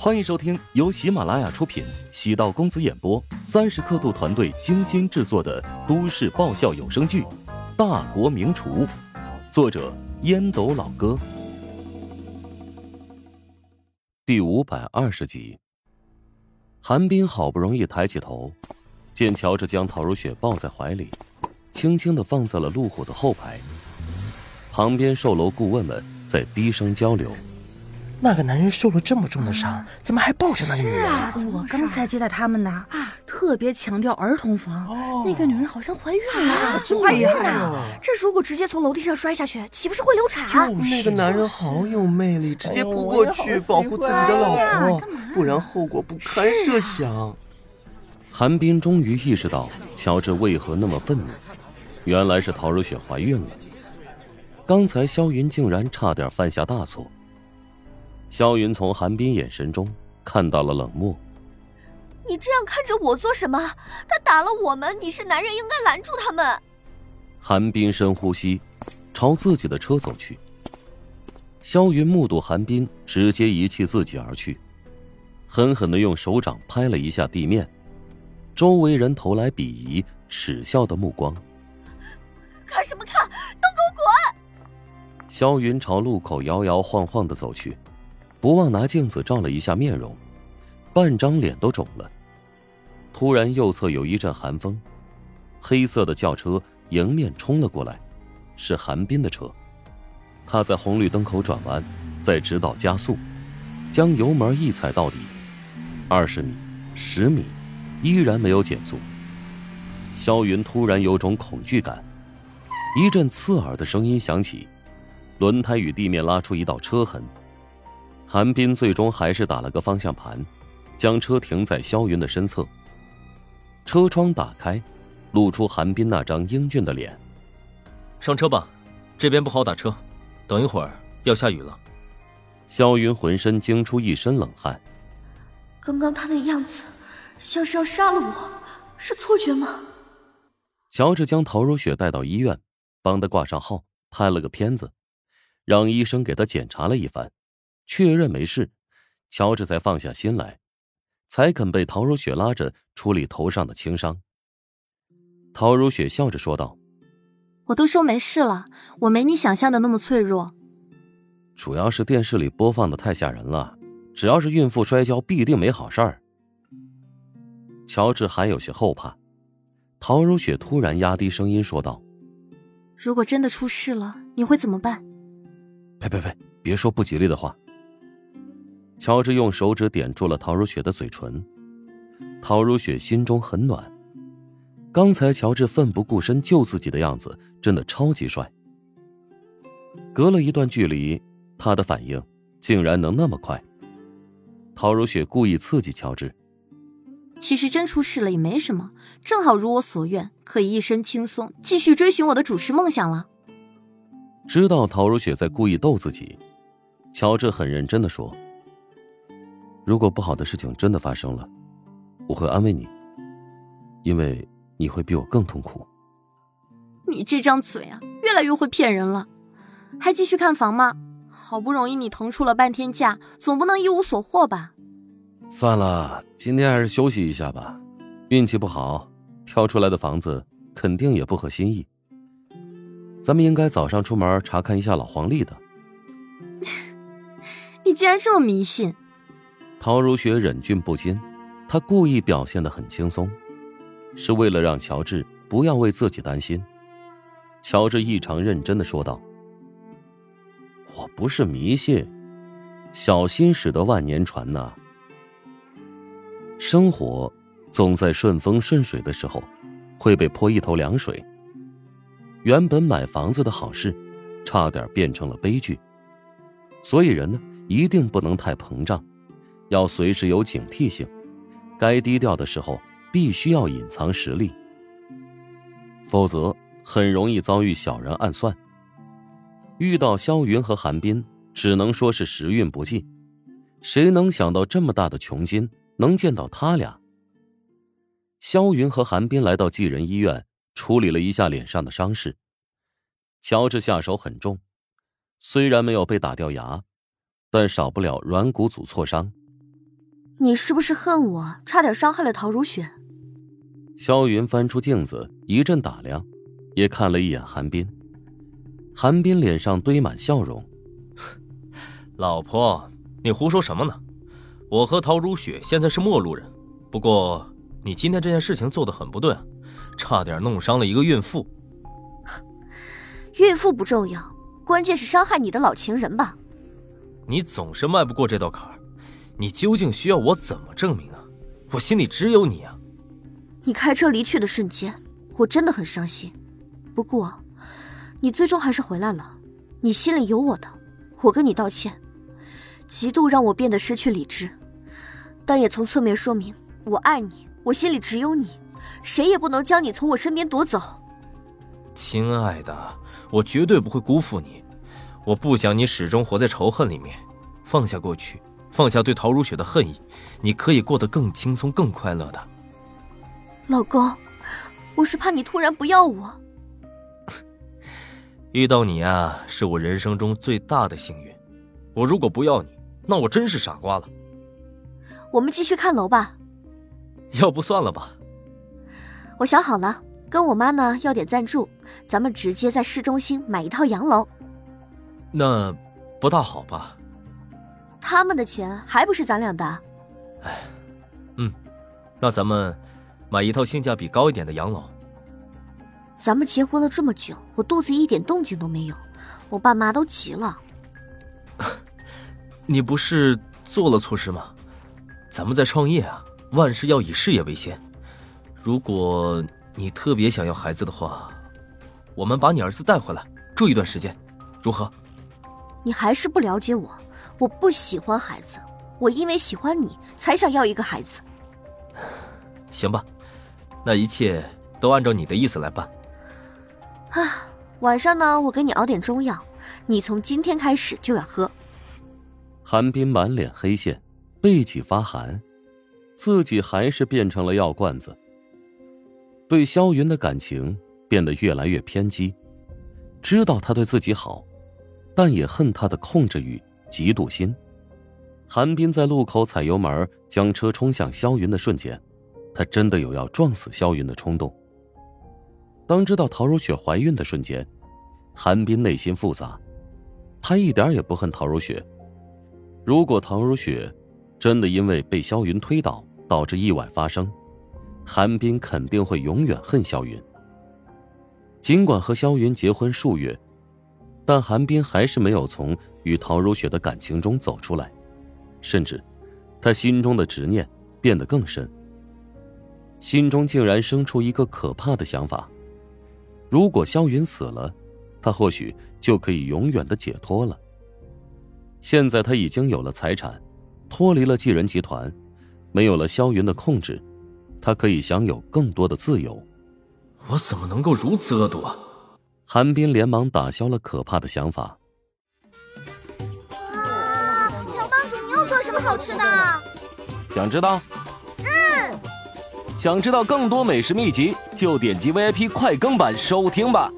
欢迎收听由喜马拉雅出品、喜道公子演播、三十刻度团队精心制作的都市爆笑有声剧《大国名厨》，作者烟斗老哥，第五百二十集。韩冰好不容易抬起头，见乔治将陶如雪抱在怀里，轻轻的放在了路虎的后排。旁边售楼顾问们在低声交流。那个男人受了这么重的伤，怎么还抱着那女人？是啊，我刚才接待他们呢啊，特别强调儿童房。那个女人好像怀孕了，怀孕了！这如果直接从楼梯上摔下去，岂不是会流产？那个男人好有魅力，直接扑过去保护自己的老婆，不然后果不堪设想。韩冰终于意识到乔治为何那么愤怒，原来是陶如雪怀孕了。刚才萧云竟然差点犯下大错。萧云从韩冰眼神中看到了冷漠。你这样看着我做什么？他打了我们，你是男人，应该拦住他们。韩冰深呼吸，朝自己的车走去。萧云目睹韩冰直接遗弃自己而去，狠狠的用手掌拍了一下地面，周围人投来鄙夷、耻笑的目光。看什么看？都给我滚！萧云朝路口摇摇晃晃的走去。不忘拿镜子照了一下面容，半张脸都肿了。突然，右侧有一阵寒风，黑色的轿车迎面冲了过来，是韩斌的车。他在红绿灯口转弯，再直道加速，将油门一踩到底，二十米、十米，依然没有减速。萧云突然有种恐惧感，一阵刺耳的声音响起，轮胎与地面拉出一道车痕。韩冰最终还是打了个方向盘，将车停在肖云的身侧。车窗打开，露出韩冰那张英俊的脸。上车吧，这边不好打车，等一会儿要下雨了。肖云浑身惊出一身冷汗。刚刚他那样子，像是要杀了我，是错觉吗？乔治将陶如雪带到医院，帮她挂上号，拍了个片子，让医生给她检查了一番。确认没事，乔治才放下心来，才肯被陶如雪拉着处理头上的轻伤。陶如雪笑着说道：“我都说没事了，我没你想象的那么脆弱。主要是电视里播放的太吓人了，只要是孕妇摔跤，必定没好事儿。”乔治还有些后怕。陶如雪突然压低声音说道：“如果真的出事了，你会怎么办？”“呸呸呸！别说不吉利的话。”乔治用手指点住了陶如雪的嘴唇，陶如雪心中很暖。刚才乔治奋不顾身救自己的样子，真的超级帅。隔了一段距离，他的反应竟然能那么快。陶如雪故意刺激乔治。其实真出事了也没什么，正好如我所愿，可以一身轻松继续追寻我的主持梦想了。知道陶如雪在故意逗自己，乔治很认真的说。如果不好的事情真的发生了，我会安慰你，因为你会比我更痛苦。你这张嘴啊，越来越会骗人了。还继续看房吗？好不容易你腾出了半天假，总不能一无所获吧？算了，今天还是休息一下吧。运气不好，挑出来的房子肯定也不合心意。咱们应该早上出门查看一下老黄历的。你竟然这么迷信！陶如雪忍俊不禁，她故意表现的很轻松，是为了让乔治不要为自己担心。乔治异常认真的说道：“我不是迷信，小心驶得万年船呐。生活总在顺风顺水的时候，会被泼一头凉水。原本买房子的好事，差点变成了悲剧。所以人呢，一定不能太膨胀。”要随时有警惕性，该低调的时候必须要隐藏实力，否则很容易遭遇小人暗算。遇到萧云和韩冰，只能说是时运不济。谁能想到这么大的穷金能见到他俩？萧云和韩冰来到济仁医院，处理了一下脸上的伤势。乔治下手很重，虽然没有被打掉牙，但少不了软骨组挫伤。你是不是恨我，差点伤害了陶如雪？萧云翻出镜子，一阵打量，也看了一眼韩冰。韩冰脸上堆满笑容：“老婆，你胡说什么呢？我和陶如雪现在是陌路人。不过，你今天这件事情做的很不对，差点弄伤了一个孕妇。孕妇不重要，关键是伤害你的老情人吧？你总是迈不过这道坎儿，你究竟需要我怎么证明啊？我心里只有你啊！”你开车离去的瞬间，我真的很伤心。不过，你最终还是回来了，你心里有我的，我跟你道歉。极度让我变得失去理智，但也从侧面说明我爱你，我心里只有你，谁也不能将你从我身边夺走。亲爱的，我绝对不会辜负你。我不想你始终活在仇恨里面，放下过去，放下对陶如雪的恨意，你可以过得更轻松、更快乐的。老公，我是怕你突然不要我。遇到你啊，是我人生中最大的幸运。我如果不要你，那我真是傻瓜了。我们继续看楼吧。要不算了吧。我想好了，跟我妈呢要点赞助，咱们直接在市中心买一套洋楼。那不大好吧？他们的钱还不是咱俩的？哎，嗯，那咱们。买一套性价比高一点的洋楼。咱们结婚了这么久，我肚子一点动静都没有，我爸妈都急了。你不是做了措施吗？咱们在创业啊，万事要以事业为先。如果你特别想要孩子的话，我们把你儿子带回来住一段时间，如何？你还是不了解我，我不喜欢孩子，我因为喜欢你才想要一个孩子。行吧。那一切都按照你的意思来办。啊，晚上呢，我给你熬点中药，你从今天开始就要喝。韩冰满脸黑线，背脊发寒，自己还是变成了药罐子。对萧云的感情变得越来越偏激，知道他对自己好，但也恨他的控制欲、嫉妒心。韩冰在路口踩油门，将车冲向萧云的瞬间。他真的有要撞死萧云的冲动。当知道陶如雪怀孕的瞬间，韩冰内心复杂。他一点也不恨陶如雪。如果陶如雪真的因为被萧云推倒导致意外发生，韩冰肯定会永远恨萧云。尽管和萧云结婚数月，但韩冰还是没有从与陶如雪的感情中走出来，甚至他心中的执念变得更深。心中竟然生出一个可怕的想法：如果萧云死了，他或许就可以永远的解脱了。现在他已经有了财产，脱离了继人集团，没有了萧云的控制，他可以享有更多的自由。我怎么能够如此恶毒啊！韩冰连忙打消了可怕的想法。哇，乔帮主，你又做什么好吃的？想知道？嗯想知道更多美食秘籍，就点击 VIP 快更版收听吧。